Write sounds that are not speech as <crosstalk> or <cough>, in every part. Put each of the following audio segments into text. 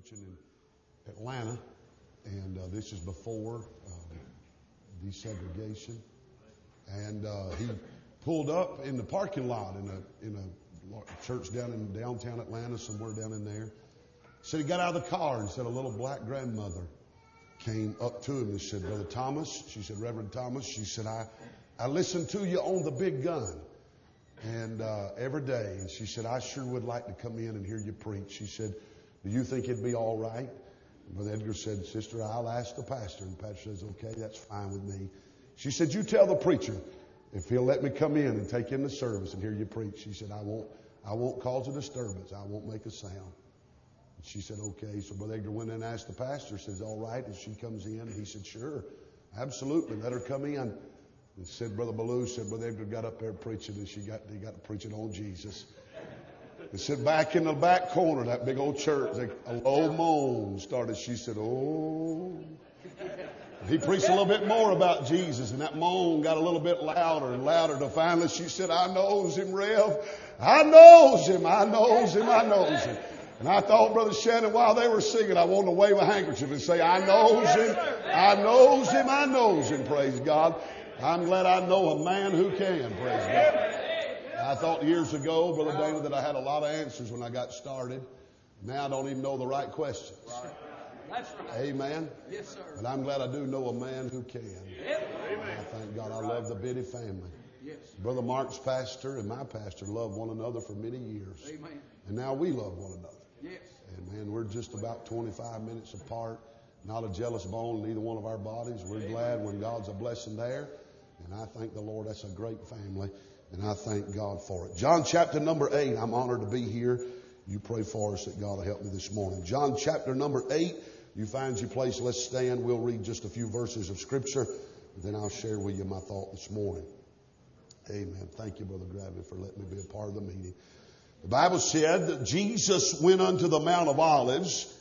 preaching in Atlanta, and uh, this is before uh, desegregation. And uh, he pulled up in the parking lot in a in a church down in downtown Atlanta, somewhere down in there. Said he got out of the car and said a little black grandmother came up to him and said, Brother Thomas, she said, Reverend Thomas, she said, I, I listened to you on the big gun and uh, every day. And she said, I sure would like to come in and hear you preach. She said, Do you think it'd be all right? Brother Edgar said, Sister, I'll ask the pastor. And the pastor says, Okay, that's fine with me. She said, You tell the preacher if he'll let me come in and take in the service and hear you preach. She said, I won't, I won't cause a disturbance. I won't make a sound. And she said, Okay. So Brother Edgar went in and asked the pastor, says, All right. And she comes in. And he said, Sure, absolutely. Let her come in. And said Brother Ballou said Brother Edgar got up there preaching and she got he got to preaching on Jesus. And said back in the back corner, that big old church, a low moan started. She said, Oh. He preached a little bit more about Jesus, and that moan got a little bit louder and louder. To finally, she said, "I knows him, Rev. I knows him. I knows him. I knows him." And I thought, Brother Shannon, while they were singing, I wanted to wave a handkerchief and say, "I knows him. I knows him. I knows him." Praise God. I'm glad I know a man who can. Praise God. I thought years ago, Brother Dana, that I had a lot of answers when I got started. Now I don't even know the right questions. That's right. Amen. Yes, sir. But I'm glad I do know a man who can. Yep. I thank God. I love the Biddy family. Yes. Brother Mark's pastor and my pastor loved one another for many years. Amen. And now we love one another. Yes. And man, we're just about 25 minutes apart. Not a jealous bone in either one of our bodies. We're glad when God's a blessing there. And I thank the Lord. That's a great family. And I thank God for it. John chapter number 8. I'm honored to be here. You pray for us that God will help me this morning. John chapter number 8. You find your place. Let's stand. We'll read just a few verses of Scripture. Then I'll share with you my thought this morning. Amen. Thank you, Brother Gravity, for letting me be a part of the meeting. The Bible said that Jesus went unto the Mount of Olives,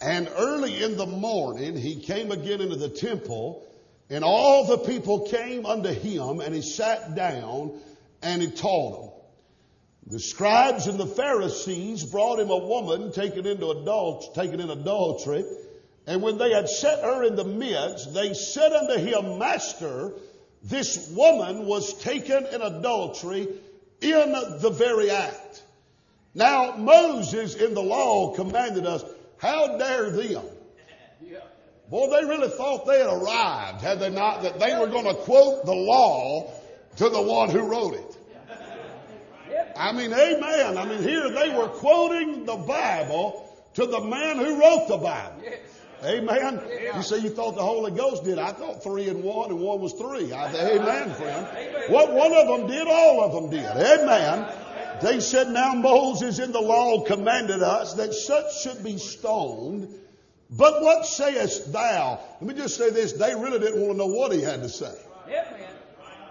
and early in the morning he came again into the temple, and all the people came unto him, and he sat down and he taught them. The scribes and the Pharisees brought him a woman taken into taken in adultery, and when they had set her in the midst, they said unto him, Master, this woman was taken in adultery in the very act. Now Moses in the law commanded us, how dare them? Boy, they really thought they had arrived, had they not, that they were going to quote the law to the one who wrote it. I mean, amen. I mean, here they were quoting the Bible to the man who wrote the Bible. Yes. Amen. You say you thought the Holy Ghost did. I thought three and one and one was three. I <laughs> amen, friend. What one of them did, all of them did. Amen. They said, now Moses in the law commanded us that such should be stoned. But what sayest thou? Let me just say this. They really didn't want to know what he had to say.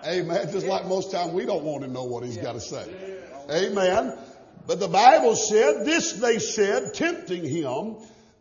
Amen. Just like most time we don't want to know what he's got to say. Amen. But the Bible said, this they said, tempting him,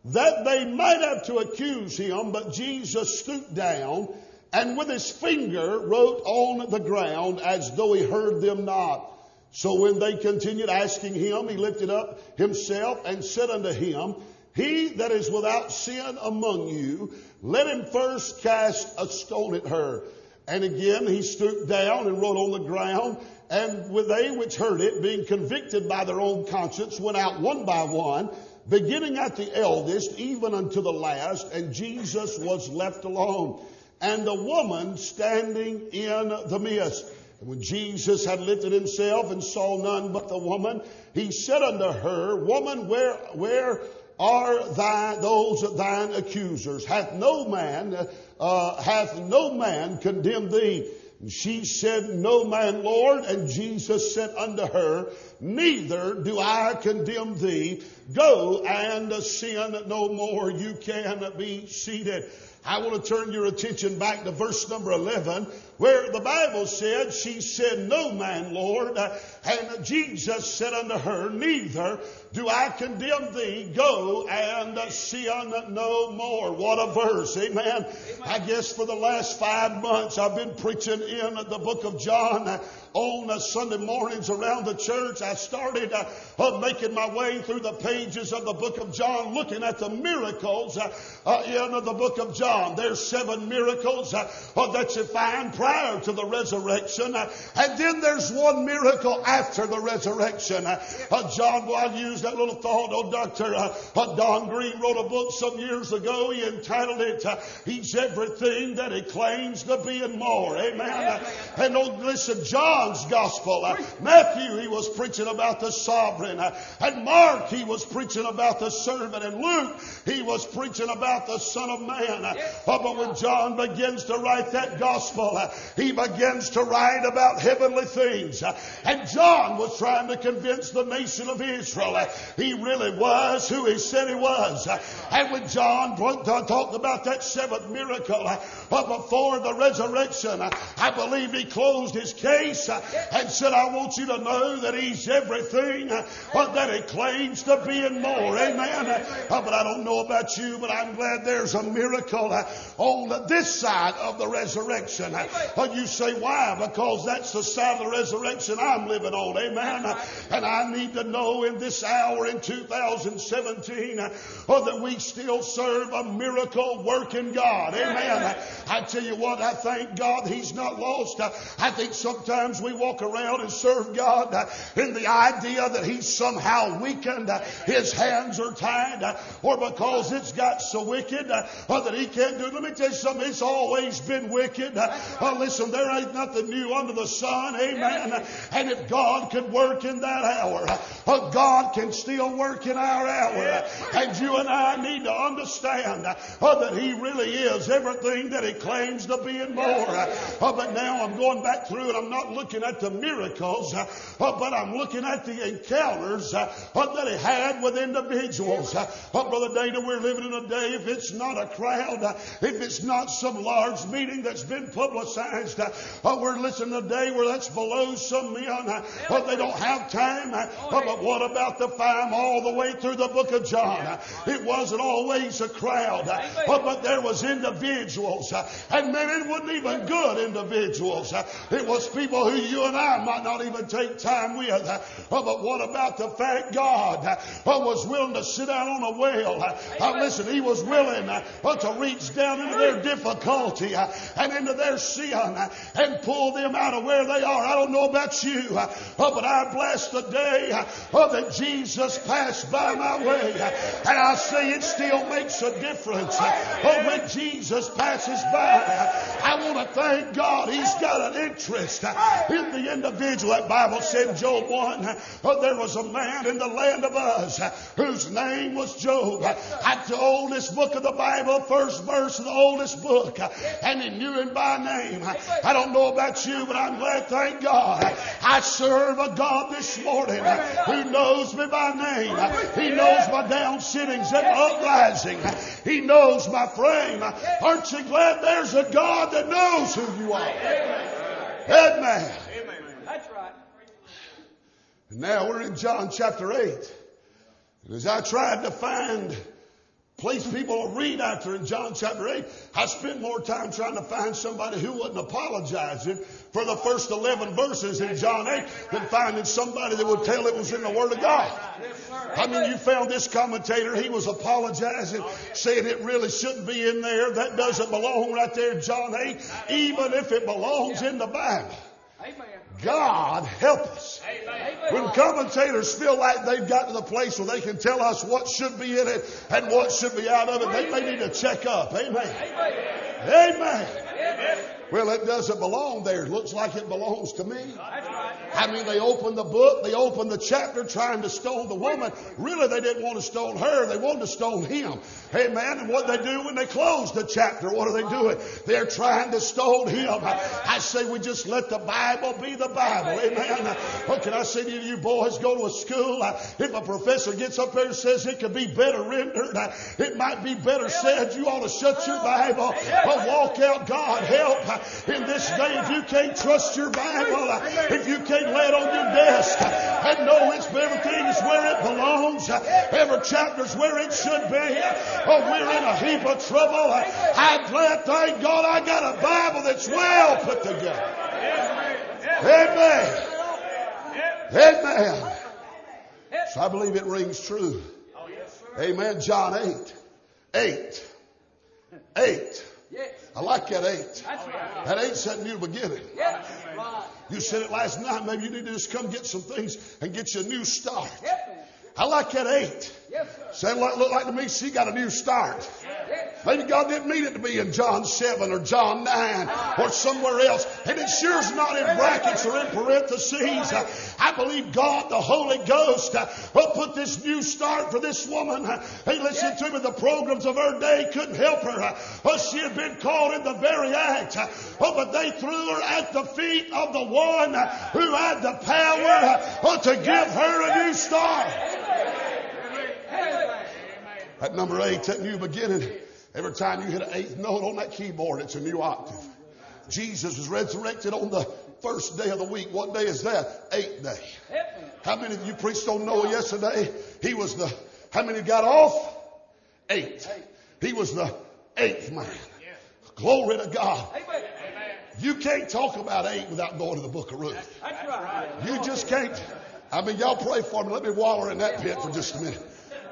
that they might have to accuse him, but Jesus stooped down and with his finger wrote on the ground as though he heard them not. So when they continued asking him, he lifted up himself and said unto him, He that is without sin among you, let him first cast a stone at her. And again he stooped down and wrote on the ground. And they which heard it, being convicted by their own conscience, went out one by one, beginning at the eldest, even unto the last. And Jesus was left alone. And the woman standing in the midst. And when Jesus had lifted himself and saw none but the woman, he said unto her, Woman, where, where are thy, those thine accusers? Hath no man, uh, hath no man condemned thee? She said, No man, Lord. And Jesus said unto her, Neither do I condemn thee. Go and sin no more. You can be seated. I want to turn your attention back to verse number 11 where the Bible said, she said, no man, Lord. And Jesus said unto her, neither do I condemn thee. Go and sin no more. What a verse. Amen. Amen. I guess for the last five months I've been preaching in the book of John on Sunday mornings around the church. I started uh, making my way through the pages of the book of John, looking at the miracles uh, uh, in the book of John. There's seven miracles uh, that you find prior to the resurrection, uh, and then there's one miracle after the resurrection. Uh, John, well, I used that little thought. Oh, Doctor Don Green wrote a book some years ago. He entitled it "He's Everything That He Claims to Be and More." Amen. And oh, listen, John John's gospel. Uh, Matthew, he was preaching about the sovereign. Uh, and Mark, he was preaching about the servant. And Luke, he was preaching about the Son of Man. Uh, but when John begins to write that gospel, he begins to write about heavenly things. And John was trying to convince the nation of Israel he really was who he said he was. And when John talked about that seventh miracle but before the resurrection, I believe he closed his case and said, I want you to know that He's everything but that He claims to be and more. Amen. Uh, but I don't know about you, but I'm glad there's a miracle uh, on this side of the resurrection. But you say, why? Because that's the side of the resurrection I'm living on. Amen. And I need to know in this hour in 2017 uh, that we still serve a miracle working God. Amen. I tell you what, I thank God He's not lost. I think sometimes we walk around and serve God uh, in the idea that He's somehow weakened, uh, His hands are tied, uh, or because it's got so wicked uh, that He can't do it. Let me tell you something, it's always been wicked. Uh, uh, listen, there ain't nothing new under the sun, amen. And if God could work in that hour, God can still work in our hour. And you and I need to understand that He really is everything that He claims to be and more. But now I'm going back through and I'm not looking looking at the miracles, uh, uh, but I'm looking at the encounters uh, uh that he had with individuals. Uh, uh, Brother Dana, we're living in a day, if it's not a crowd, if it's not some large meeting that's been publicized, we're listening to day where that's below some men, but they don't have time. But what about the time all the way through the book of John? It wasn't always a crowd, but there was individuals, and maybe it wasn't even good individuals. It was people who you and I might not even take time with. Uh, but what about the fact God uh, was willing to sit down on a whale? Uh, listen, He was willing to reach down into their difficulty and into their sin and pull them out of where they are. I don't know about you, but I bless the day that Jesus passed by my way. And I say it still makes a difference when Jesus passes by. I want to thank God He's got an interest in the individual. That Bible said Job 1, uh, there was a man in the land of uh, whose name was Job. At the oldest book of the Bible, first verse of the oldest book, and he knew him by name. I don't know about you, but I'm glad, thank God, I serve a God this morning who knows me by name. He knows my down sittings and uprising. He knows my frame. Aren't you glad there's a God that knows who you are? Amen. Amen. That's right. And now we're in John chapter 8. And as I tried to find place people to read after in John chapter 8, I spent more time trying to find somebody who wasn't apologizing for the first 11 verses in John 8 than finding somebody that would tell it was in the Word of God. I mean, you found this commentator, he was apologizing, saying it really shouldn't be in there. That doesn't belong right there in John 8, even if it belongs in the Bible. God help us. When commentators feel like they've got to the place where they can tell us what should be in it and what should be out of it, they may need to check up. Amen. Amen. Well, it doesn't belong there. It looks like it belongs to me. I mean, they opened the book, they opened the chapter trying to stone the woman. Really, they didn't want to stone her, they wanted to stone him. Amen. And what they do when they close the chapter, what are they doing? They're trying to stone him. I say we just let the Bible be the Bible. Amen. What can I say to you, boys go to a school? If a professor gets up there and says it could be better rendered, it might be better said, you ought to shut your Bible or walk out. God help in this day if you can't trust your Bible, if you can't lay it on your desk and know it's everything is where it belongs, every chapter's where it should be. Oh, we're in a heap of trouble. I'm glad, thank God, I got a Bible that's well put together. Amen. Amen. So I believe it rings true. Amen. John 8. 8. 8. I like that eight. That eight said new beginning. You said it last night. Maybe you need to just come get some things and get you a new start. I like that eight. Yes, sir. Said look like to me she got a new start. Maybe God didn't mean it to be in John 7 or John 9 or somewhere else. And it sure is not in brackets or in parentheses. I believe God, the Holy Ghost, will put this new start for this woman. Hey, listen to me. The programs of her day couldn't help her. Oh, she had been caught in the very act. Oh, but they threw her at the feet of the one who had the power oh, to give her a new start. At number eight, that new beginning. Every time you hit an eighth note on that keyboard, it's a new octave. Jesus was resurrected on the first day of the week. What day is that? Eighth day. How many of you preached on Noah yesterday? He was the, how many got off? Eight. He was the eighth man. Glory to God. You can't talk about eight without going to the book of Ruth. You just can't. I mean, y'all pray for me. Let me waller in that pit for just a minute.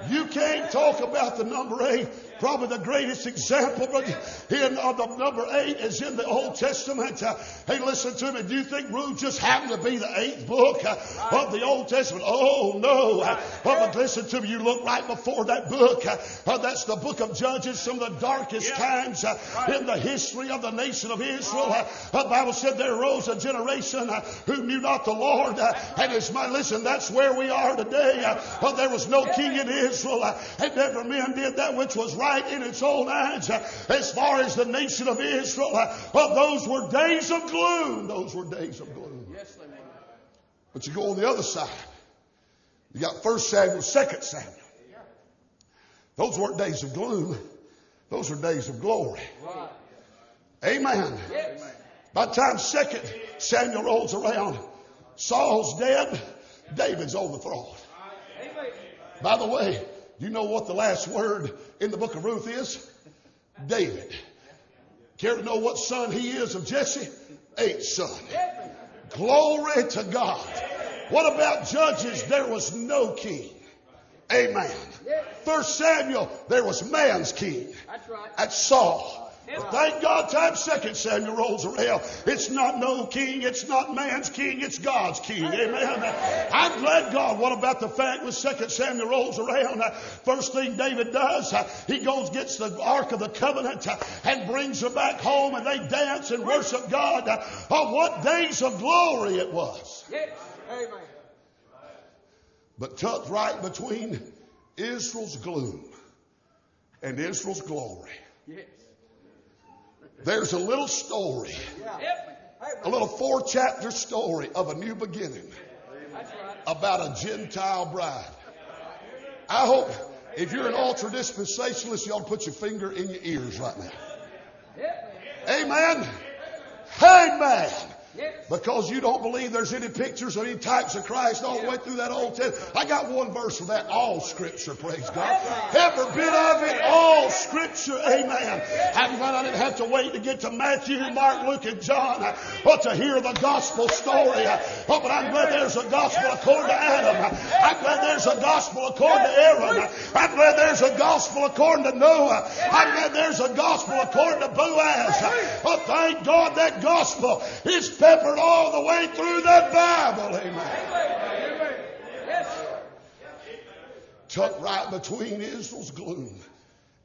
You can't talk about the number eight Probably the greatest example in, of the number eight is in the Old Testament. Uh, hey, listen to me. Do you think Ruth just happened to be the eighth book uh, of the Old Testament? Oh, no. Uh, but listen to me. You look right before that book. Uh, that's the book of Judges, some of the darkest times uh, in the history of the nation of Israel. Uh, the Bible said there arose a generation who knew not the Lord. and it's my, listen, that's where we are today. there was no king in Israel. and every man did that which was right right in its own eyes. Uh, as far as the nation of Israel, uh, But those were days of gloom. Those were days of gloom. Yes, they were. But you go on the other side. You got First Samuel, Second Samuel. Those weren't days of gloom. Those were days of glory. Right. Amen. Yes. By the time Second Samuel rolls around, Saul's dead. David's on the throne. By the way, you know what the last word in the book of Ruth is? David. Care to know what son he is of Jesse? Eighth son. Glory to God. What about Judges? There was no king. Amen. First Samuel, there was man's king. That's right. At Saul. But thank God time second Samuel rolls around. It's not no king. It's not man's king. It's God's king. Amen. I'm glad God. What about the fact when second Samuel rolls around? First thing David does, he goes, gets the Ark of the Covenant and brings her back home and they dance and worship God. Oh, what days of glory it was. Yes. Amen. But tucked right between Israel's gloom and Israel's glory. Yes there's a little story, a little four chapter story of a new beginning about a Gentile bride. I hope if you're an ultra dispensationalist, you ought to put your finger in your ears right now. Amen. Amen. Because you don't believe there's any pictures or any types of Christ all the way through that Old Testament. I got one verse for that. All Scripture, praise God. Every bit of it, all Scripture, amen. I'm glad I didn't have to wait to get to Matthew, Mark, Luke, and John, uh, but to hear the gospel story. Oh, but I'm glad there's a gospel according to Adam. I'm glad there's a gospel according to Aaron. I'm glad there's a gospel according to Noah. I'm glad there's a gospel according to Boaz. But thank God that gospel is peppered all the way through that Bible. Amen. Tucked right between Israel's gloom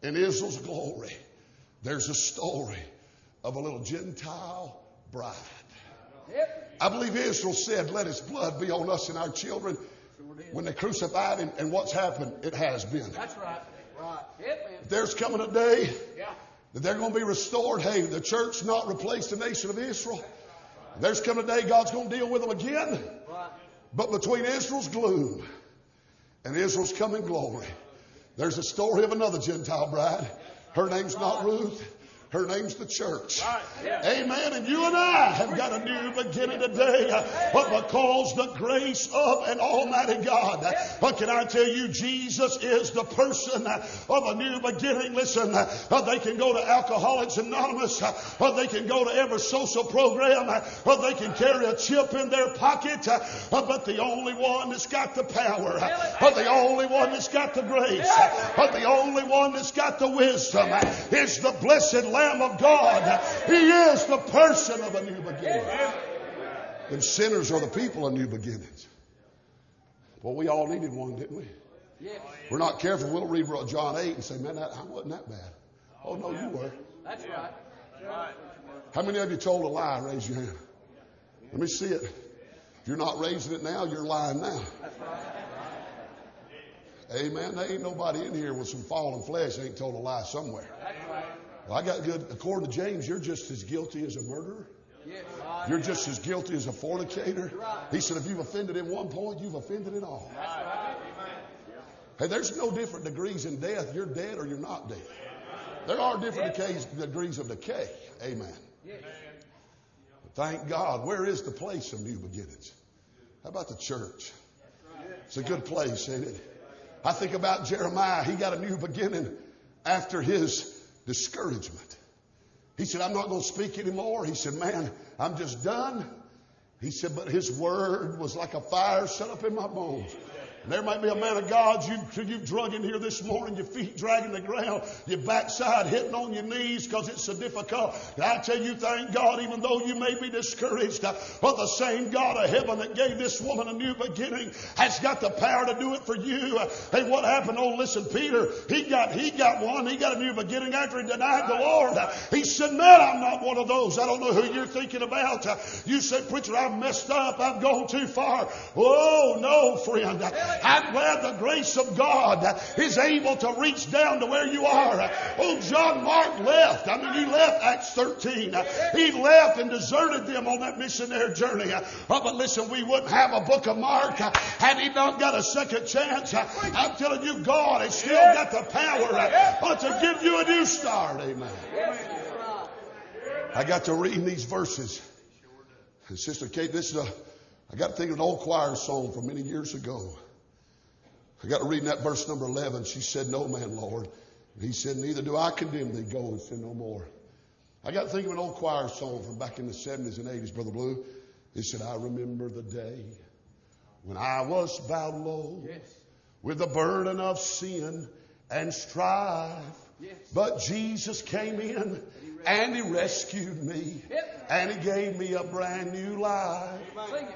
and Israel's glory, there's a story of a little Gentile bride. I believe Israel said, Let his blood be on us and our children. When they crucified him, and what's happened? It has been. That's right. Right. There's coming a day that they're going to be restored. Hey, the church not replaced the nation of Israel. There's coming a day God's going to deal with them again. But between Israel's gloom and Israel's coming glory, there's a story of another Gentile bride. Her name's not Ruth. Her name's the church. Amen. And you and I have got a new beginning today. But because the grace of an almighty God. But can I tell you, Jesus is the person of a new beginning. Listen, they can go to Alcoholics Anonymous. Or they can go to every social program. Or they can carry a chip in their pocket. But the only one that's got the power. Or the only one that's got the grace. Or the only one that's got the wisdom is the blessed Lamb of God. He is the person of a new beginning. And sinners are the people of new beginnings. Well, we all needed one, didn't we? We're not careful. We'll read John 8 and say, man, that, I wasn't that bad. Oh, no, you were. That's right. How many of you told a lie? Raise your hand. Let me see it. If you're not raising it now, you're lying now. Amen. There ain't nobody in here with some fallen flesh ain't told a lie somewhere. Well, I got good. According to James, you're just as guilty as a murderer. You're just as guilty as a fornicator. He said, if you've offended in one point, you've offended in all. Hey, there's no different degrees in death. You're dead or you're not dead. There are different decays, degrees of decay. Amen. Thank God. Where is the place of new beginnings? How about the church? It's a good place, ain't it? I think about Jeremiah. He got a new beginning after his discouragement. He said, I'm not going to speak anymore. He said, Man, I'm just done. He said, But his word was like a fire set up in my bones. There might be a man of God you, you've drug in here this morning, your feet dragging the ground, your backside hitting on your knees because it's so difficult. I tell you, thank God, even though you may be discouraged, uh, but the same God of heaven that gave this woman a new beginning has got the power to do it for you. Uh, Hey, what happened? Oh, listen, Peter, he got, he got one. He got a new beginning after he denied the Lord. Uh, He said, man, I'm not one of those. I don't know who you're thinking about. You said, preacher, I've messed up. I've gone too far. Oh, no, friend. I'm glad the grace of God is able to reach down to where you are. Oh, John Mark left. I mean, he left Acts 13. He left and deserted them on that missionary journey. Oh, but listen, we wouldn't have a book of Mark had he not got a second chance. I'm telling you, God has still got the power uh, to give you a new start. Amen. I got to reading these verses. And Sister Kate, this is a, I got to think of an old choir song from many years ago. I got to reading that verse number 11. She said, No man, Lord. And he said, Neither do I condemn thee. Go and sin no more. I got to think of an old choir song from back in the 70s and 80s, Brother Blue. It said, I remember the day when I was bowed low Yes. with the burden of sin and strife. Yes. But Jesus came in and he rescued me Yep. and he gave me a brand new life.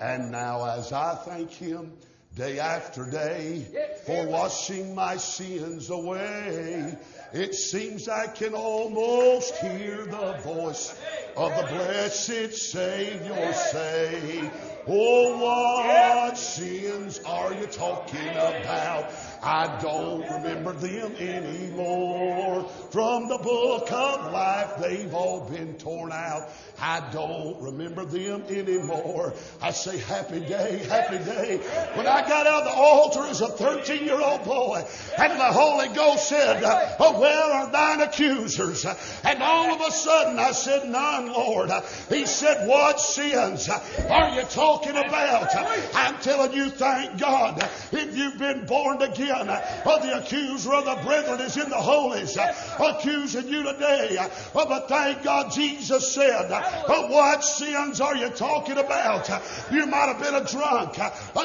And now as I thank him day after day for washing my sins away, it seems I can almost hear the voice of the blessed Savior say, Oh, what sins are you talking about? I don't remember them anymore. From the book of life, they've all been torn out. I don't remember them anymore. I say, happy day, happy day. When I got out of the altar as a 13 year old boy, and the Holy Ghost said, oh, where are thine accusers? And all of a sudden I said, none, Lord. He said, what sins are you talking about? I'm telling you, thank God, if you've been born again, oh, the accuser of the brethren is in the holies, accusing you today. Oh, but thank God Jesus said, but what sins are you talking about? You might have been a drunk,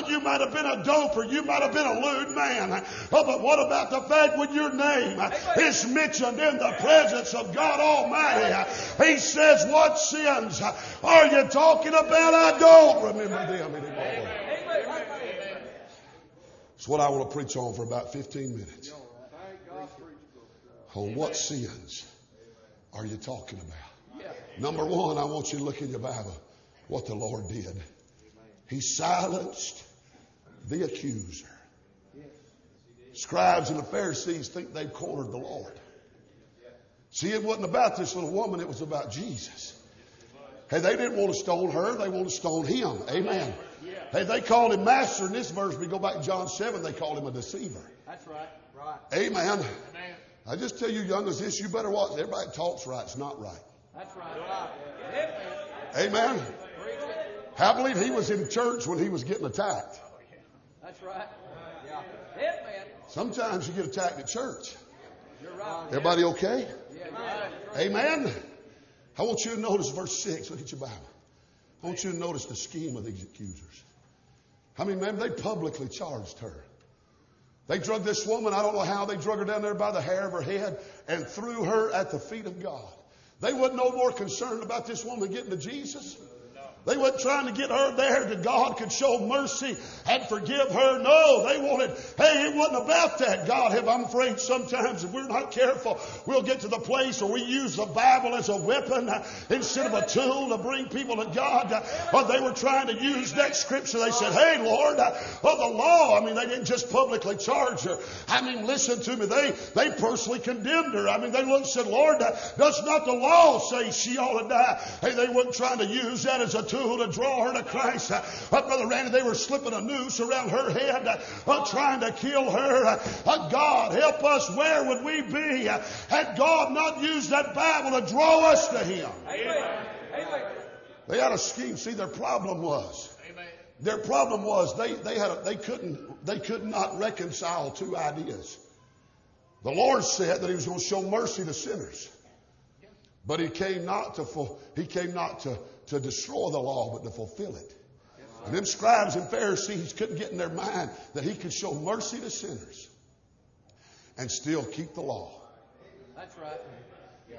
you might have been a doper, you might have been a lewd man. Oh, but what about the fact when your name is mentioned in the presence of God Almighty? He says, what sins are you talking about? I don't remember them anymore. It's what I want to preach on for about 15 minutes. On what sins are you talking about? Number one, I want you to look in your Bible what the Lord did. He silenced the accuser. Scribes and the Pharisees think they've cornered the Lord. See, it wasn't about this little woman, it was about Jesus. Hey, they didn't want to stone her, they wanted to stone him. Amen. Hey, they called him master in this verse. We go back to John 7, they called him a deceiver. That's right. Right. Amen. Amen. I just tell you, young as this, you better watch. Everybody talks right, it's not right. That's right. Right. Hit, man. Amen. Preach. I believe he was in church when he was getting attacked. That's right. Yeah. Hit. Sometimes you get attacked at church. You're right. Everybody okay? Yeah, you're right. Amen. I want you to notice verse 6. Look at your Bible. I want you to notice the scheme of these accusers. I mean, man, they publicly charged her. They drug this woman, I don't know how, they drug her down there by the hair of her head and threw her at the feet of God. They wasn't no more concerned about this woman getting to Jesus. They weren't trying to get her there that God could show mercy and forgive her. No, they wanted, hey, it wasn't about that. God, have, I'm afraid sometimes if we're not careful, we'll get to the place where we use the Bible as a weapon instead of a tool to bring people to God. But they were trying to use that scripture. They said, hey, Lord, of the law. I mean, they didn't just publicly charge her. I mean, listen to me. They, they personally condemned her. I mean, they looked and said, Lord, does not the law say she ought to die? Hey, they weren't trying to use that as a tool to draw her to Christ. Uh, but Brother Randy, they were slipping a noose around her head, uh, trying to kill her. Uh, uh, God, help us. Where would we be uh, had God not used that Bible to draw us to Him? Amen. Amen. They had a scheme. See, their problem was. Their problem was they, they had a, they couldn't they could not reconcile two ideas. The Lord said that He was going to show mercy to sinners, but He came not to He came not to to destroy the law, but to fulfill it. And them scribes and Pharisees couldn't get in their mind that He could show mercy to sinners and still keep the law. That's right. Yeah.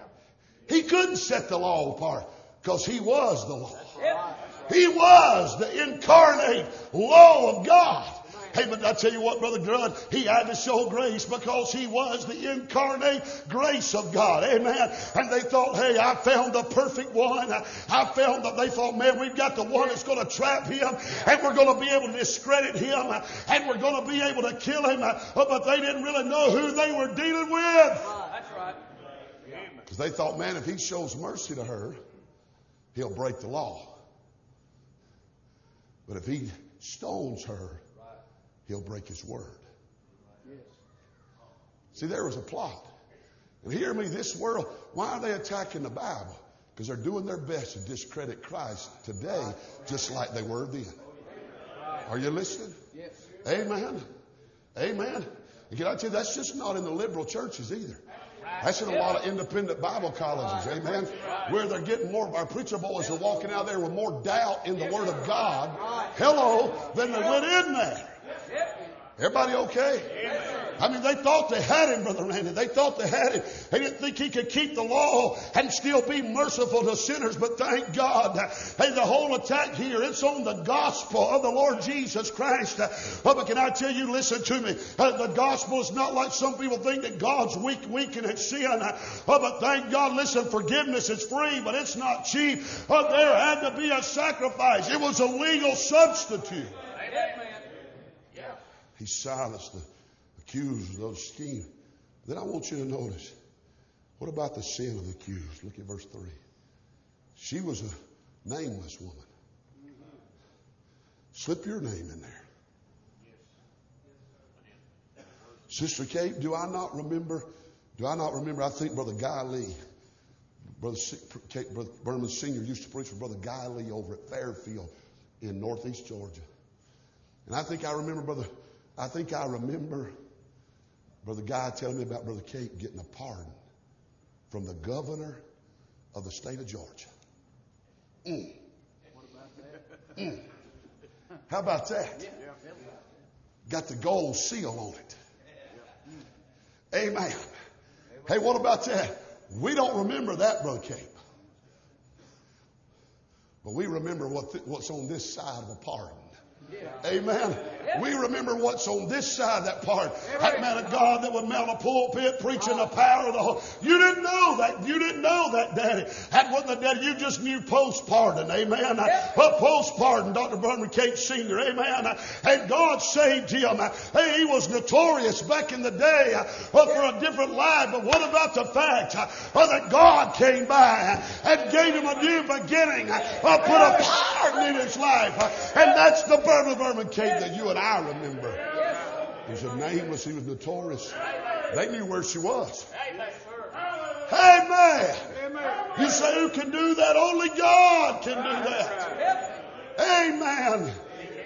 He couldn't set the law apart because He was the law. He was the incarnate law of God. Hey, but I tell you what, Brother Grudd, he had to show grace because he was the incarnate grace of God. Amen. And they thought, hey, I found the perfect one. I found that they thought, man, we've got the one that's going to trap him and we're going to be able to discredit him and we're going to be able to kill him. Oh, but they didn't really know who they were dealing with. That's right. Because they thought, man, if he shows mercy to her, he'll break the law. But if he stones her, he'll break his word. See, there was a plot. And hear me, this world, why are they attacking the Bible? Because they're doing their best to discredit Christ today, just like they were then. Are you listening? Yes. Amen. Amen. And can I tell you, that's just not in the liberal churches either. That's in a lot of independent Bible colleges, amen. Where they're getting more, of our preacher boys are walking out there with more doubt in the Word of God, hello, than they went in there. Everybody okay? I mean, they thought they had him, Brother Randy. They thought they had him. They didn't think he could keep the law and still be merciful to sinners, but thank God. Hey, the whole attack here, it's on the gospel of the Lord Jesus Christ. Uh, but can I tell you, listen to me. Uh, the gospel is not like some people think that God's weak, weak and it's sin. Uh, but thank God, listen, forgiveness is free, but it's not cheap. Uh, there had to be a sacrifice. It was a legal substitute. Amen. He silenced the accusers of those schemes. Then I want you to notice what about the sin of the accused? Look at verse 3. She was a nameless woman. Slip your name in there. Sister Kate, do I not remember? Do I not remember? I think Brother Guy Lee, Brother, Cate, Brother Vernon Sr. used to preach with Brother Guy Lee over at Fairfield in Northeast Georgia. And I think I remember, Brother, I think I remember Brother Guy telling me about Brother Cate getting a pardon from the governor of the state of Georgia. Mm. Mm. How about that? Got the gold seal on it. Amen. Hey, what about that? We don't remember that, Brother Cate. But we remember what th- what's on this side of a pardon. Amen. We remember what's on this side of that part. That man of God that would mount a pulpit preaching the oh. power of the whole. You didn't know that. You didn't know that, Daddy. That wasn't the daddy. You just knew post-pardon. Amen. But post-pardon, Dr. Vernon Cate Sr. Amen. And God saved him. Hey, he was notorious back in the day uh, but for a different life. But what about the fact uh, that God came by and gave him a new beginning, uh, put a pardon in his life. And that's the Brother Vernon Cate that you and I remember. He was nameless. He was notorious. They knew where she was. Amen. You say, who can do that? Only God can do that. Amen.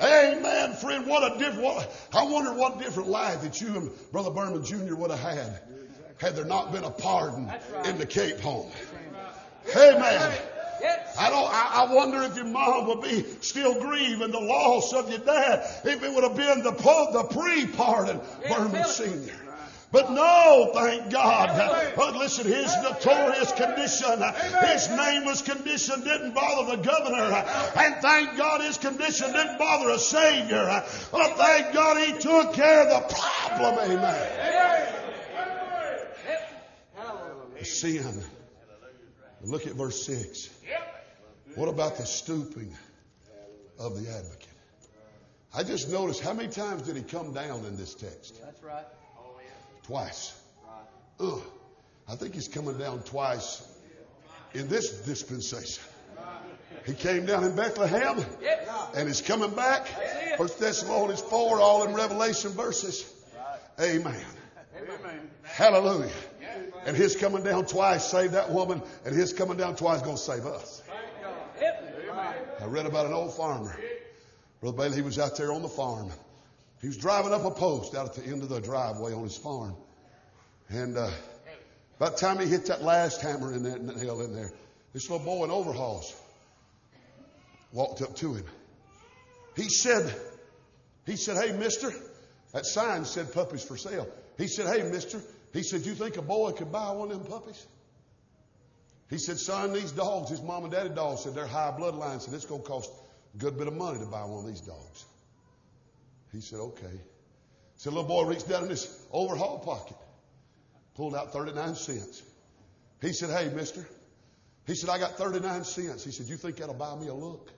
Amen, friend. What a different, I wonder what different life that you and Brother Vernon Jr. would have had had there not been a pardon in the Cate home. Amen. I don't. I, I, wonder if your mom would be still grieving the loss of your dad if it would have been the the pre-pardon Vernon Senior. But no, thank God. But listen, his notorious condition, his nameless condition didn't bother the governor. And thank God his condition didn't bother a savior. But thank God he took care of the problem. Amen. Sin. Look at verse 6. What about the stooping of the advocate? I just noticed how many times did he come down in this text? That's right. Twice. Ugh. I think he's coming down twice in this dispensation. He came down in Bethlehem and he's coming back. First Thessalonians 4, all in Revelation verses. Amen. Hallelujah. And his coming down twice saved that woman, and his coming down twice going to save us. I read about an old farmer. Brother Bailey, he was out there on the farm. He was driving up a post out at the end of the driveway on his farm. And uh, by the time he hit that last hammer in that nail in there, this little boy in overalls walked up to him. He said, he said, hey, mister, that sign said puppies for sale. He said, hey, mister, he said, you think a boy could buy one of them puppies? He said, son, these dogs, his mom and daddy dogs, said they're high bloodline, said it's going to cost a good bit of money to buy one of these dogs. He said, okay. So the little boy reached down in his overhaul pocket, pulled out 39 cents. He said, hey, mister. He said, I got 39 cents. He said, you think that'll buy me a look?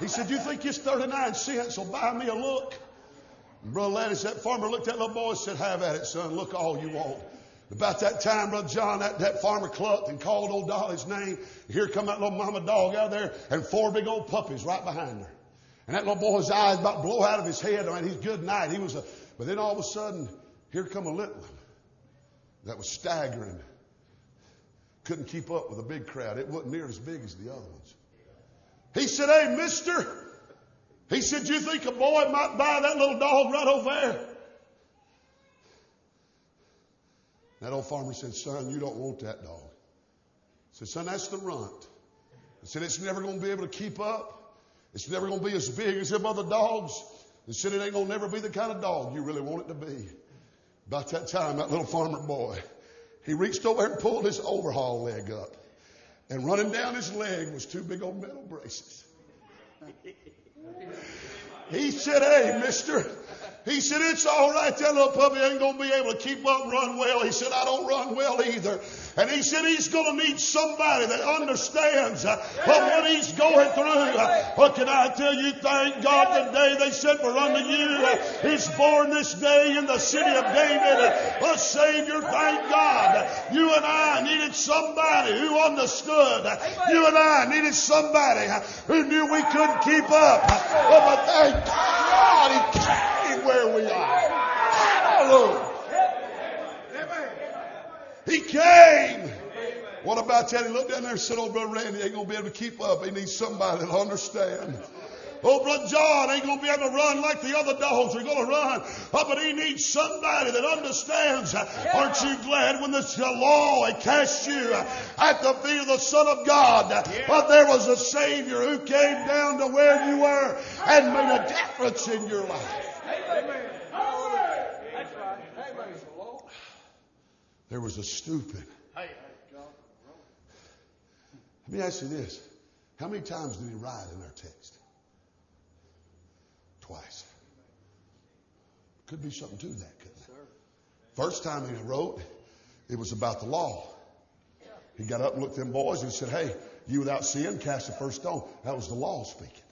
He said, you think this 39 cents will buy me a look? Brother Landis, that farmer looked at that little boy and said, have at it, son. Look all you want. About that time, Brother John, that, that farmer clucked and called old Dolly's name. Here come that little mama dog out there and four big old puppies right behind her. And that little boy's eyes about blow out of his head. I mean, he's good night. He was a, but then all of a sudden, here come a little one that was staggering. Couldn't keep up with the big crowd. It wasn't near as big as the other ones. He said, Hey, mister. He said, You think a boy might buy that little dog right over there? That old farmer said, Son, you don't want that dog. He said, Son, that's the runt. He said, It's never going to be able to keep up. It's never going to be as big as them other dogs. He said, It ain't going to never be the kind of dog you really want it to be. About that time, that little farmer boy, he reached over and pulled his overhaul leg up. And running down his leg was two big old metal braces. <laughs> He said, Hey, mister. He said, It's all right. That little puppy ain't going to be able to keep up run well. He said, I don't run well either. And he said, He's going to need somebody that understands uh, what he's going through. Uh, what can I tell you? Thank God today they said, For unto you uh, is born this day in the city of David uh, a Savior. Thank God. You and I needed somebody who understood. You and I needed somebody uh, who knew we couldn't keep up. Oh, but thank God He came where we are. Hallelujah. He came. What about that? He looked down there and said, Oh, Brother Randy ain't going to be able to keep up. He needs somebody that'll understand. Oh, Brother John ain't going to be able to run like the other dogs are going to run. Oh, but he needs somebody that understands. Aren't you glad when the law cast you at the feet of the Son of God? But there was a Savior who came down to where you were and made a difference in your life. Amen. There was a stooping. Let me ask you this. How many times did he write in our text? Twice. Could be something to that, couldn't it? First time he wrote, it was about the law. He got up and looked at them boys and said, Hey, you without sin, cast the first stone. That was the law speaking.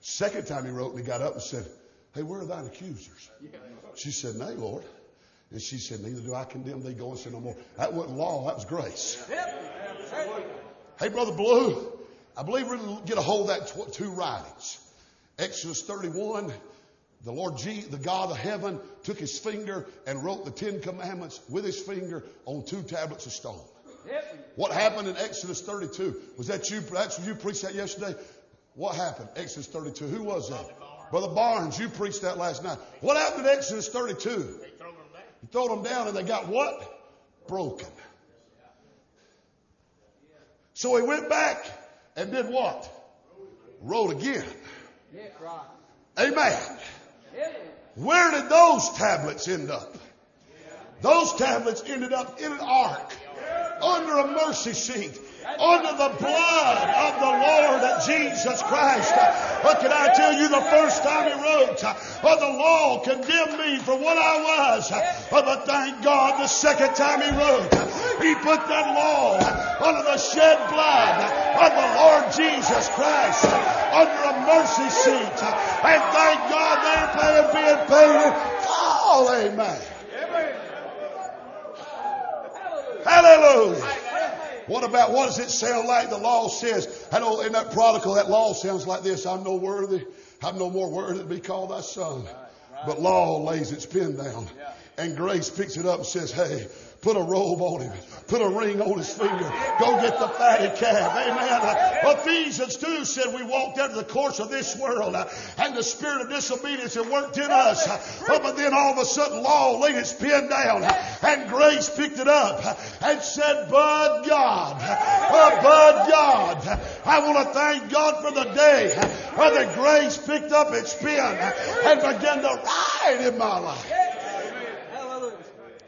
Second time he wrote and he got up and said, Hey, where are thine accusers? She said, Nay, Lord. And she said, Neither do I condemn thee. Go and sin no more. That wasn't law, that was grace. Hey, Brother Blue, I believe we're going to get a hold of that tw- two writings. Exodus 31, the Lord G, the God of heaven, took his finger and wrote the Ten Commandments with his finger on two tablets of stone. What happened in Exodus 32? Was that you? That's you preached that yesterday. What happened? Exodus 32. Who was that? Brother Barnes. You preached that last night. What happened in Exodus 32? They throw them down. You threw them down and they got what? Broken. So he went back and did what? Wrote again. Amen. Where did those tablets end up? Those tablets ended up in an ark, under a mercy seat, under the blood of the Lord Jesus Christ. But can I tell you the first time he wrote, uh, the law condemned me for what I was. But thank God the second time he wrote, he put that law under the shed blood of the Lord Jesus Christ, under a mercy seat. And thank God they're paying, being paid. Oh, amen. Hallelujah. What about what does it sound like? The law says, I know in that prodigal, that law sounds like this. I'm no worthy. I'm no more worthy to be called thy son. But law lays its pen down. And grace picks it up and says, hey, put a robe on him. Put a ring on his finger. Go get the fatty calf. Amen. Ephesians 2 said we walked out of the course of this world uh, and the spirit of disobedience had worked in us. But then all of a sudden law laid its pen down and grace picked it up and said, but God, uh, but God, I want to thank God for the day the grace picked up its pen and began to ride in my life.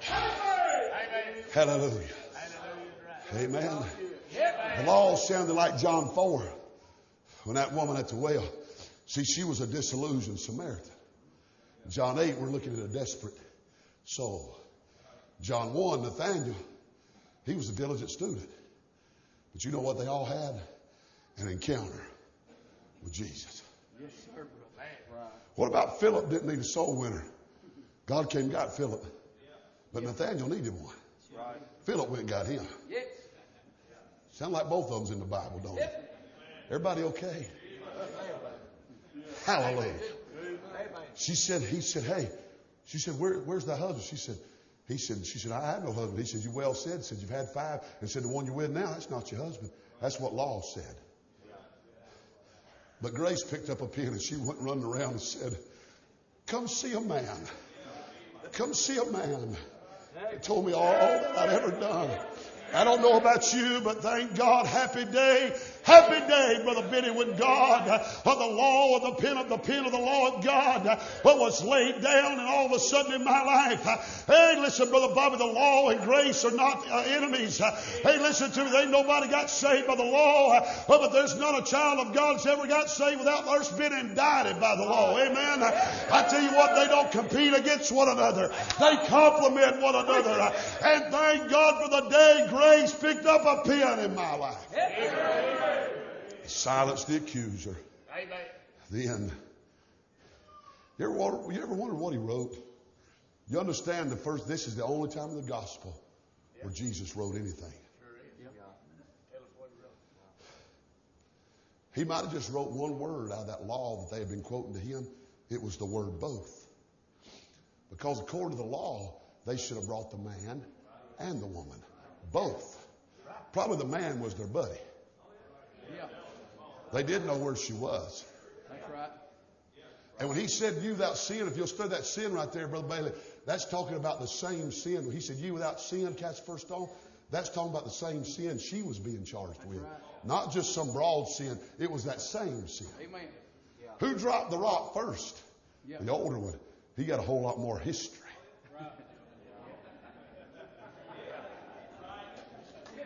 Hallelujah. Hallelujah. Amen. The law sounded like John 4 when that woman at the well. See, she was a disillusioned Samaritan. John 8, we're looking at a desperate soul. John 1, Nathaniel, he was a diligent student. But you know what they all had? An encounter with Jesus. What about Philip didn't need a soul winner? God came and got Philip. But Nathaniel needed one. Philip went and got him. Yes. Sound like both of them's in the Bible, don't it? Everybody okay? Hallelujah. She said, he said, hey, she said, Where, where's the husband? She said, he said, she said, I have no husband. He said, you well said. Said, you've had five. And said, the one you're with now, that's not your husband. That's what law said. But Grace picked up a pen and she went running around and said, come see a man. Come see a man. He told me all, all that I'd ever done. I don't know about you, but thank God, happy day, happy day, Brother Benny, when God, of the law of the pen of the pen of the law of God, what was laid down, and all of a sudden in my life, hey, listen, Brother Bobby, the law and grace are not uh, enemies. Hey, listen to me, ain't nobody got saved by the law, uh, but there's not a child of God that's ever got saved without first being indicted by the law. Amen. I tell you what, they don't compete against one another. They complement one another. And thank God for the day grace picked up a pen in my life. Silence the accuser. Amen. Then, you ever, wonder, you ever wonder what he wrote? You understand the first, this is the only time in the gospel where Jesus wrote anything. He might have just wrote one word out of that law that they had been quoting to him. It was the word both. Because according to the law, they should have brought the man and the woman. Both. Probably the man was their buddy. Yeah. They did know where she was. That's right. And when he said, You without sin, if you'll study that sin right there, Brother Bailey, that's talking about the same sin. When he said, You without sin, cast the first stone, that's talking about the same sin she was being charged with. Not just some broad sin, it was that same sin. Amen. Who dropped the rock first? Yeah. The older one. He got a whole lot more history.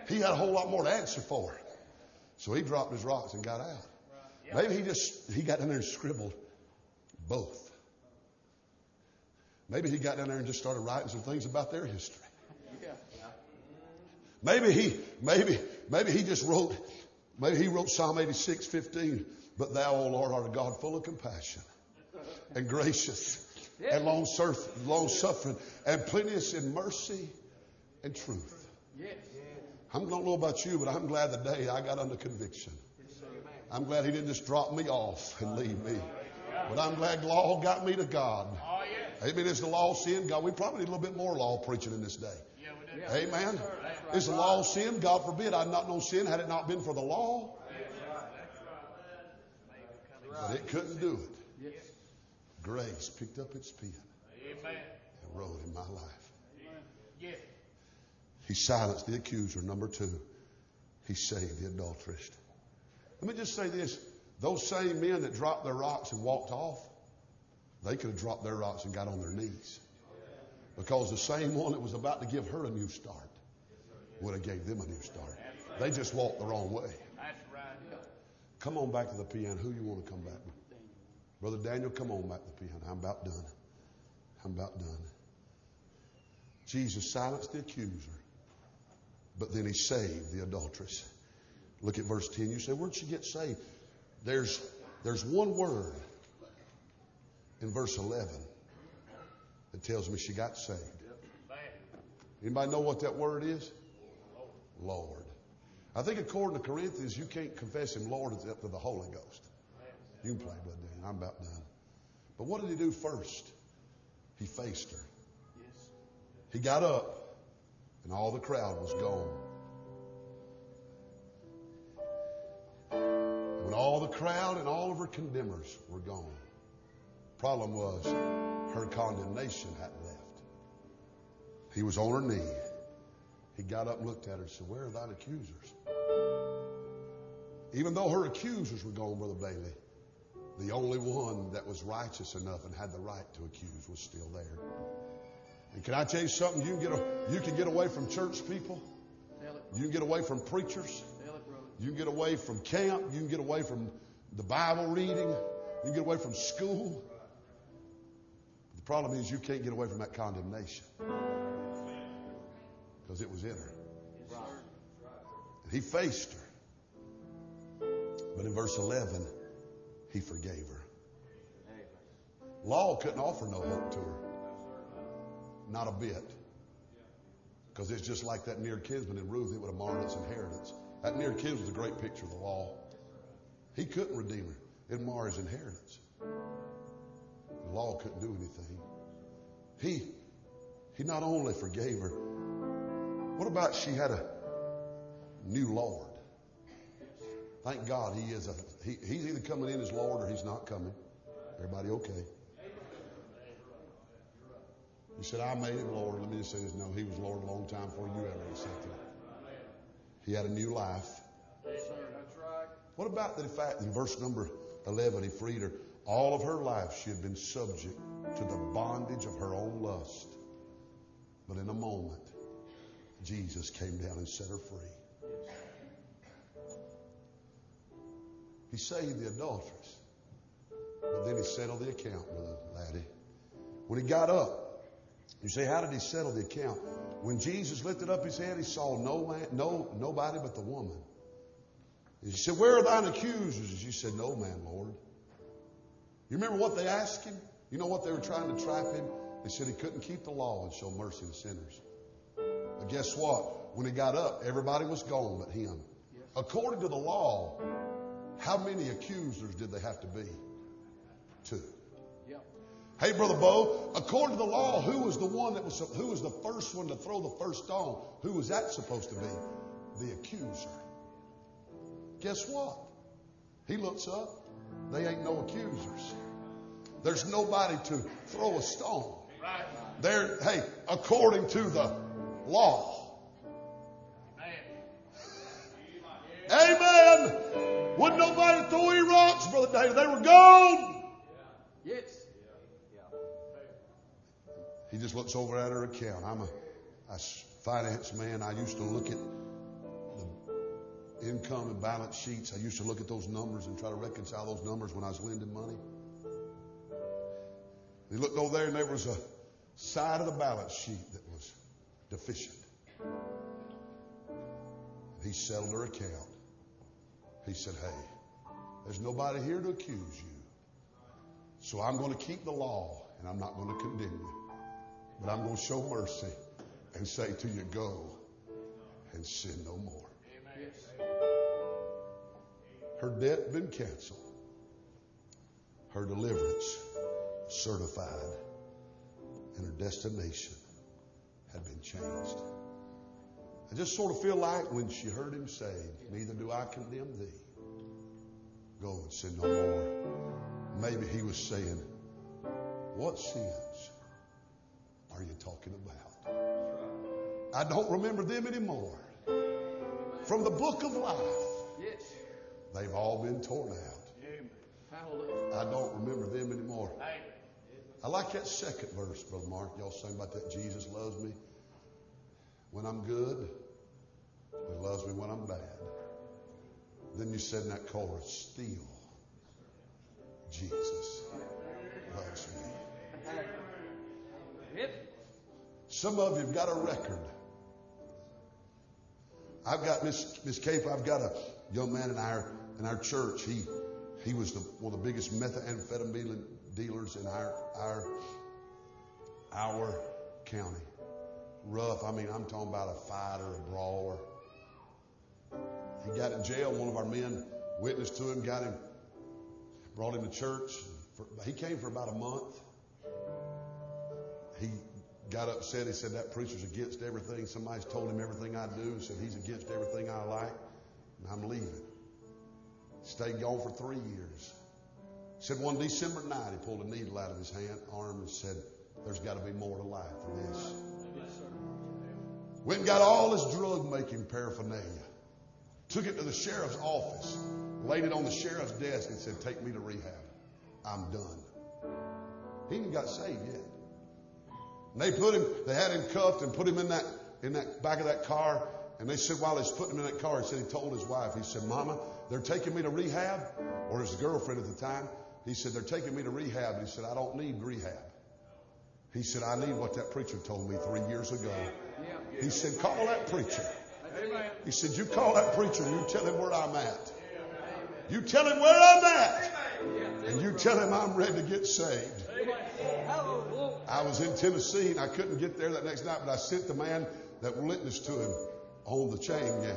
He had a whole lot more to answer for. So he dropped his rocks and got out. Maybe he just he got in there and scribbled both. Maybe he got down there and just started writing some things about their history. Maybe he maybe maybe he just wrote maybe he wrote Psalm 86, 15. But thou, O Lord, art a God full of compassion and gracious and long, surf, long suffering and plenteous in mercy and truth. Yes. I don't know about you, but I'm glad the day I got under conviction. I'm glad he didn't just drop me off and leave me. But I'm glad law got me to God. Amen. Is the law sin? God, we probably need a little bit more law preaching in this day. Amen. Is the law sin? God forbid. I'd not known sin had it not been for the law. But it couldn't do it. Grace picked up its pen and wrote in my life. He silenced the accuser. Number two, he saved the adulteress. Let me just say this. Those same men that dropped their rocks and walked off, they could have dropped their rocks and got on their knees. Because the same one that was about to give her a new start would have gave them a new start. They just walked the wrong way. Come on back to the piano. Who you want to come back with? Brother Daniel, come on back to the piano. I'm about done. I'm about done. Jesus silenced the accuser, but then he saved the adulteress. Look at verse 10. You say, where'd she get saved? There's, there's one word in verse 11 that tells me she got saved. Anybody know what that word is? Lord. I think according to Corinthians, you can't confess him Lord except for the Holy Ghost. You can play, Brother Dan. I'm about done. But what did he do first? He faced her. Yes. He got up, and all the crowd was gone. When all the crowd and all of her condemners were gone, problem was her condemnation hadn't left. He was on her knee. He got up and looked at her and said, Where are thine accusers? Even though her accusers were gone, Brother Bailey, the only one that was righteous enough and had the right to accuse was still there. And can I tell you something? You can get, a, you can get away from church people. You can get away from preachers. You can get away from camp. You can get away from the Bible reading. You can get away from school. The problem is you can't get away from that condemnation because it was in her. And he faced her. But in verse 11, he forgave her. Law couldn't offer no hope to her. Not a bit. Because it's just like that near kinsman in Ruth, it would have marred its inheritance. That near kinsman was a great picture of the law. He couldn't redeem her. It'd mar his inheritance. The law couldn't do anything. He, he not only forgave her, what about she had a new Lord? Thank God he is a, he, he's either coming in as Lord or he's not coming. Everybody okay? You said, I made him Lord. Let me just say this. No, he was Lord a long time before you ever accepted him. He had a new life. Yes, sir. That's right. What about the fact in verse number 11, he freed her? All of her life she had been subject to the bondage of her own lust. But in a moment, Jesus came down and set her free. He saved the adulteress. But then he settled the account, with the Laddie. When he got up, you say, how did he settle the account? When Jesus lifted up his head, he saw no man, no, nobody but the woman. And he said, Where are thine accusers? And she said, No man, Lord. You remember what they asked him? You know what they were trying to trap him? They said he couldn't keep the law and show mercy to sinners. But guess what? When he got up, everybody was gone but him. According to the law, how many accusers did they have to be? Two. Hey, Brother Bo, according to the law, who was the one that was, who was the first one to throw the first stone? Who was that supposed to be? The accuser. Guess what? He looks up. They ain't no accusers. There's nobody to throw a stone. There, hey, according to the law. Amen. Wouldn't nobody throw any rocks, Brother David. They were gone. Yes. He just looks over at her account. I'm a, a finance man. I used to look at the income and balance sheets. I used to look at those numbers and try to reconcile those numbers when I was lending money. He looked over there and there was a side of the balance sheet that was deficient. He settled her account. He said, Hey, there's nobody here to accuse you. So I'm going to keep the law and I'm not going to condemn you. But I'm going to show mercy and say to you, Go and sin no more. Her debt been canceled. Her deliverance certified. And her destination had been changed. I just sort of feel like when she heard him say, Neither do I condemn thee. Go and sin no more. Maybe he was saying, What sins are you talking about? I don't remember them anymore. From the book of life, they've all been torn out. I don't remember them anymore. I like that second verse, Brother Mark. Y'all sing about that Jesus loves me when I'm good, He loves me when I'm bad. Then you said in that chorus, still, Jesus loves me. Some of you've got a record. I've got Miss Miss Cate. I've got a young man in our in our church. He he was the, one of the biggest methamphetamine dealers in our our our county. Rough. I mean, I'm talking about a fighter, a brawler. He got in jail. One of our men witnessed to him, got him, brought him to church. He came for about a month. He got upset. He said, That preacher's against everything. Somebody's told him everything I do. He said, He's against everything I like. And I'm leaving. Stayed gone for three years. Said one December night, he pulled a needle out of his hand, arm, and said, There's got to be more to life than this. Went and got all his drug making paraphernalia. Took it to the sheriff's office, laid it on the sheriff's desk, and said, Take me to rehab. I'm done. He ain't got saved yet. And they put him, they had him cuffed and put him in that in that back of that car. And they said while he's putting him in that car, he said he told his wife, he said, Mama, they're taking me to rehab, or his girlfriend at the time. He said, They're taking me to rehab. And He said, I don't need rehab. He said, I need what that preacher told me three years ago. He said, Call that preacher. He said, You call that preacher and you tell him where I'm at. You tell him where I'm at. And you tell him I'm ready to get saved. I was in Tennessee and I couldn't get there that next night, but I sent the man that witnessed to him on the chain gang.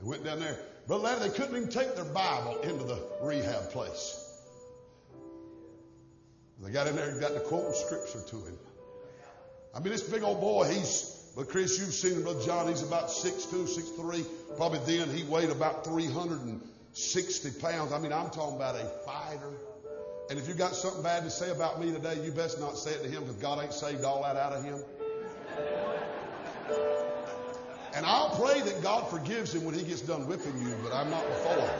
And went down there. Brother Larry, they couldn't even take their Bible into the rehab place. They got in there and got to quoting scripture to him. I mean, this big old boy, he's, but Chris, you've seen him, Brother John, he's about 6'2, 6'3. Probably then he weighed about 360 pounds. I mean, I'm talking about a fighter. And if you got something bad to say about me today, you best not say it to him because God ain't saved all that out of him. And I'll pray that God forgives him when he gets done whipping you, but I'm not before.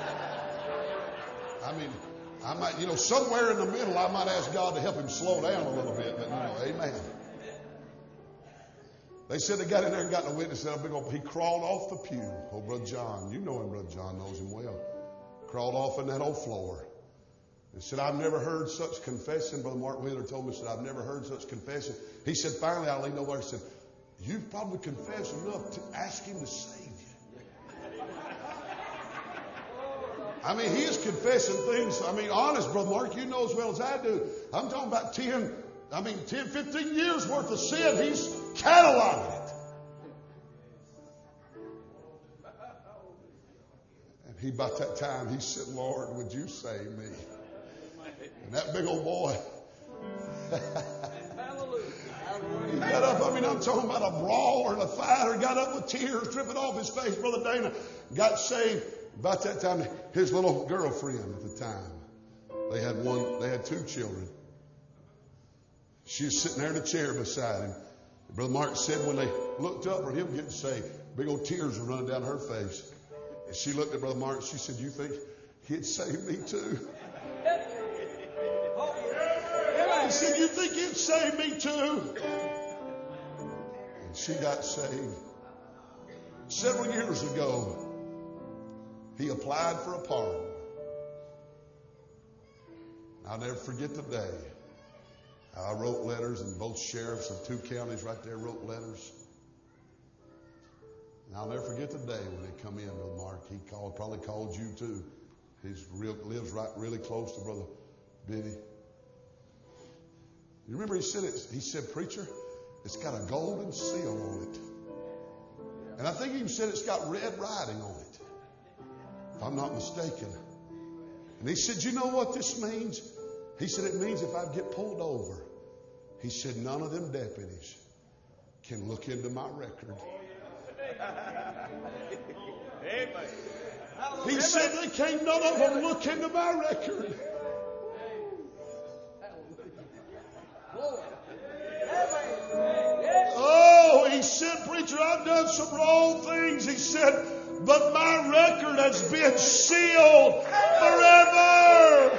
I mean, I might, you know, somewhere in the middle, I might ask God to help him slow down a little bit, but you know, amen. They said they got in there and got a witness old, he crawled off the pew. Oh, Brother John, you know him, Brother John knows him well. Crawled off in that old floor. And said, I've never heard such confession. Brother Mark Wheeler told me, said, I've never heard such confession. He said, finally, I leaned over and said, You've probably confessed enough to ask him to save you. I mean, he is confessing things. I mean, honest, Brother Mark, you know as well as I do. I'm talking about 10, I mean, 10, 15 years worth of sin. He's cataloging it. And he, about that time, he said, Lord, would you save me? And that big old boy, <laughs> he got up. I mean, I'm talking about a brawler and a fighter. Got up with tears dripping off his face. Brother Dana got saved. About that time, his little girlfriend at the time, they had one, they had two children. She was sitting there in a chair beside him. Brother Mark said when they looked up for him getting saved, big old tears were running down her face. And she looked at Brother Mark she said, You think he'd save me too? You think he'd save me too? And she got saved. Several years ago, He applied for a pardon. I'll never forget the day. I wrote letters, and both sheriffs of two counties right there wrote letters. And I'll never forget the day when they come in, Brother Mark. He called, probably called you too. He lives right really close to Brother Biddy. You remember he said it, he said, Preacher, it's got a golden seal on it. And I think he even said it's got red writing on it. If I'm not mistaken. And he said, You know what this means? He said, It means if I get pulled over, he said, none of them deputies can look into my record. He said they can't none of them look into my record. Some wrong things. He said, but my record has been sealed forever.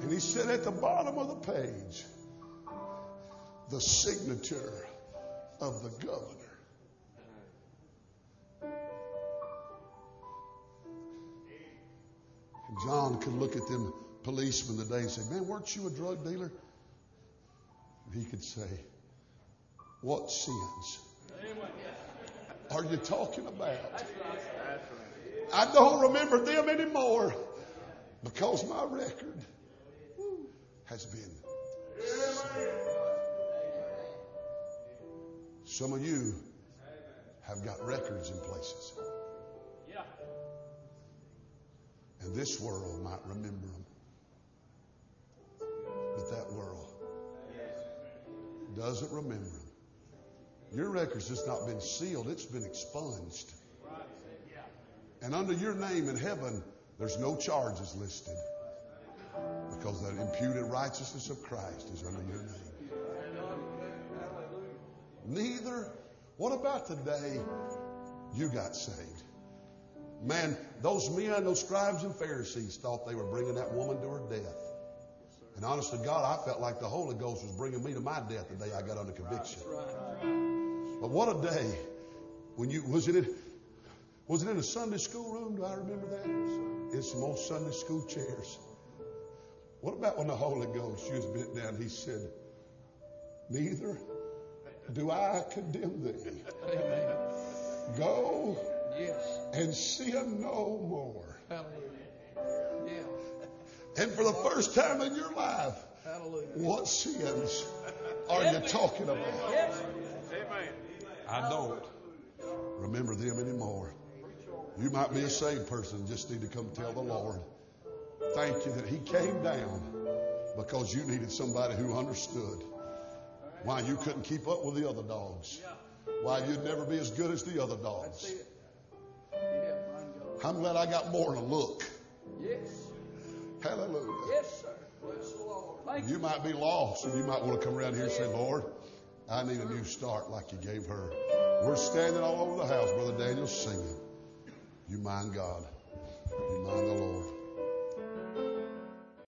And he said at the bottom of the page, the signature of the governor. And John could look at them policemen today and say, Man, weren't you a drug dealer? He could say, What sins are you talking about? I don't remember them anymore because my record has been. Some of you have got records in places. And this world might remember them. But that world doesn't remember them. Your record's just not been sealed, it's been expunged. And under your name in heaven, there's no charges listed. Because the imputed righteousness of Christ is under your name. Neither. What about the day you got saved? Man, those men, those scribes and Pharisees thought they were bringing that woman to her death. And honest to God, I felt like the Holy Ghost was bringing me to my death the day I got under conviction. But what a day when you was it in, was it in a Sunday school room? Do I remember that? In some old Sunday school chairs. What about when the Holy Ghost, was bent down, he said, Neither do I condemn thee. Amen. Go Yes. and sin no more. Hallelujah. Yeah. And for the first time in your life, Hallelujah. what sins are you talking about? Amen. I don't remember them anymore. You might be a saved person just need to come tell the Lord, thank you that He came down because you needed somebody who understood why you couldn't keep up with the other dogs, why you'd never be as good as the other dogs. it. Yeah, my God. I'm glad I got more than a look. Yes. Hallelujah. Yes, sir. Bless the Lord. Thank you. You might be lost and you might want to come around here and say, Lord, I need a new start like you gave her. We're standing all over the house, Brother Daniel, singing. You mind God. You mind the Lord.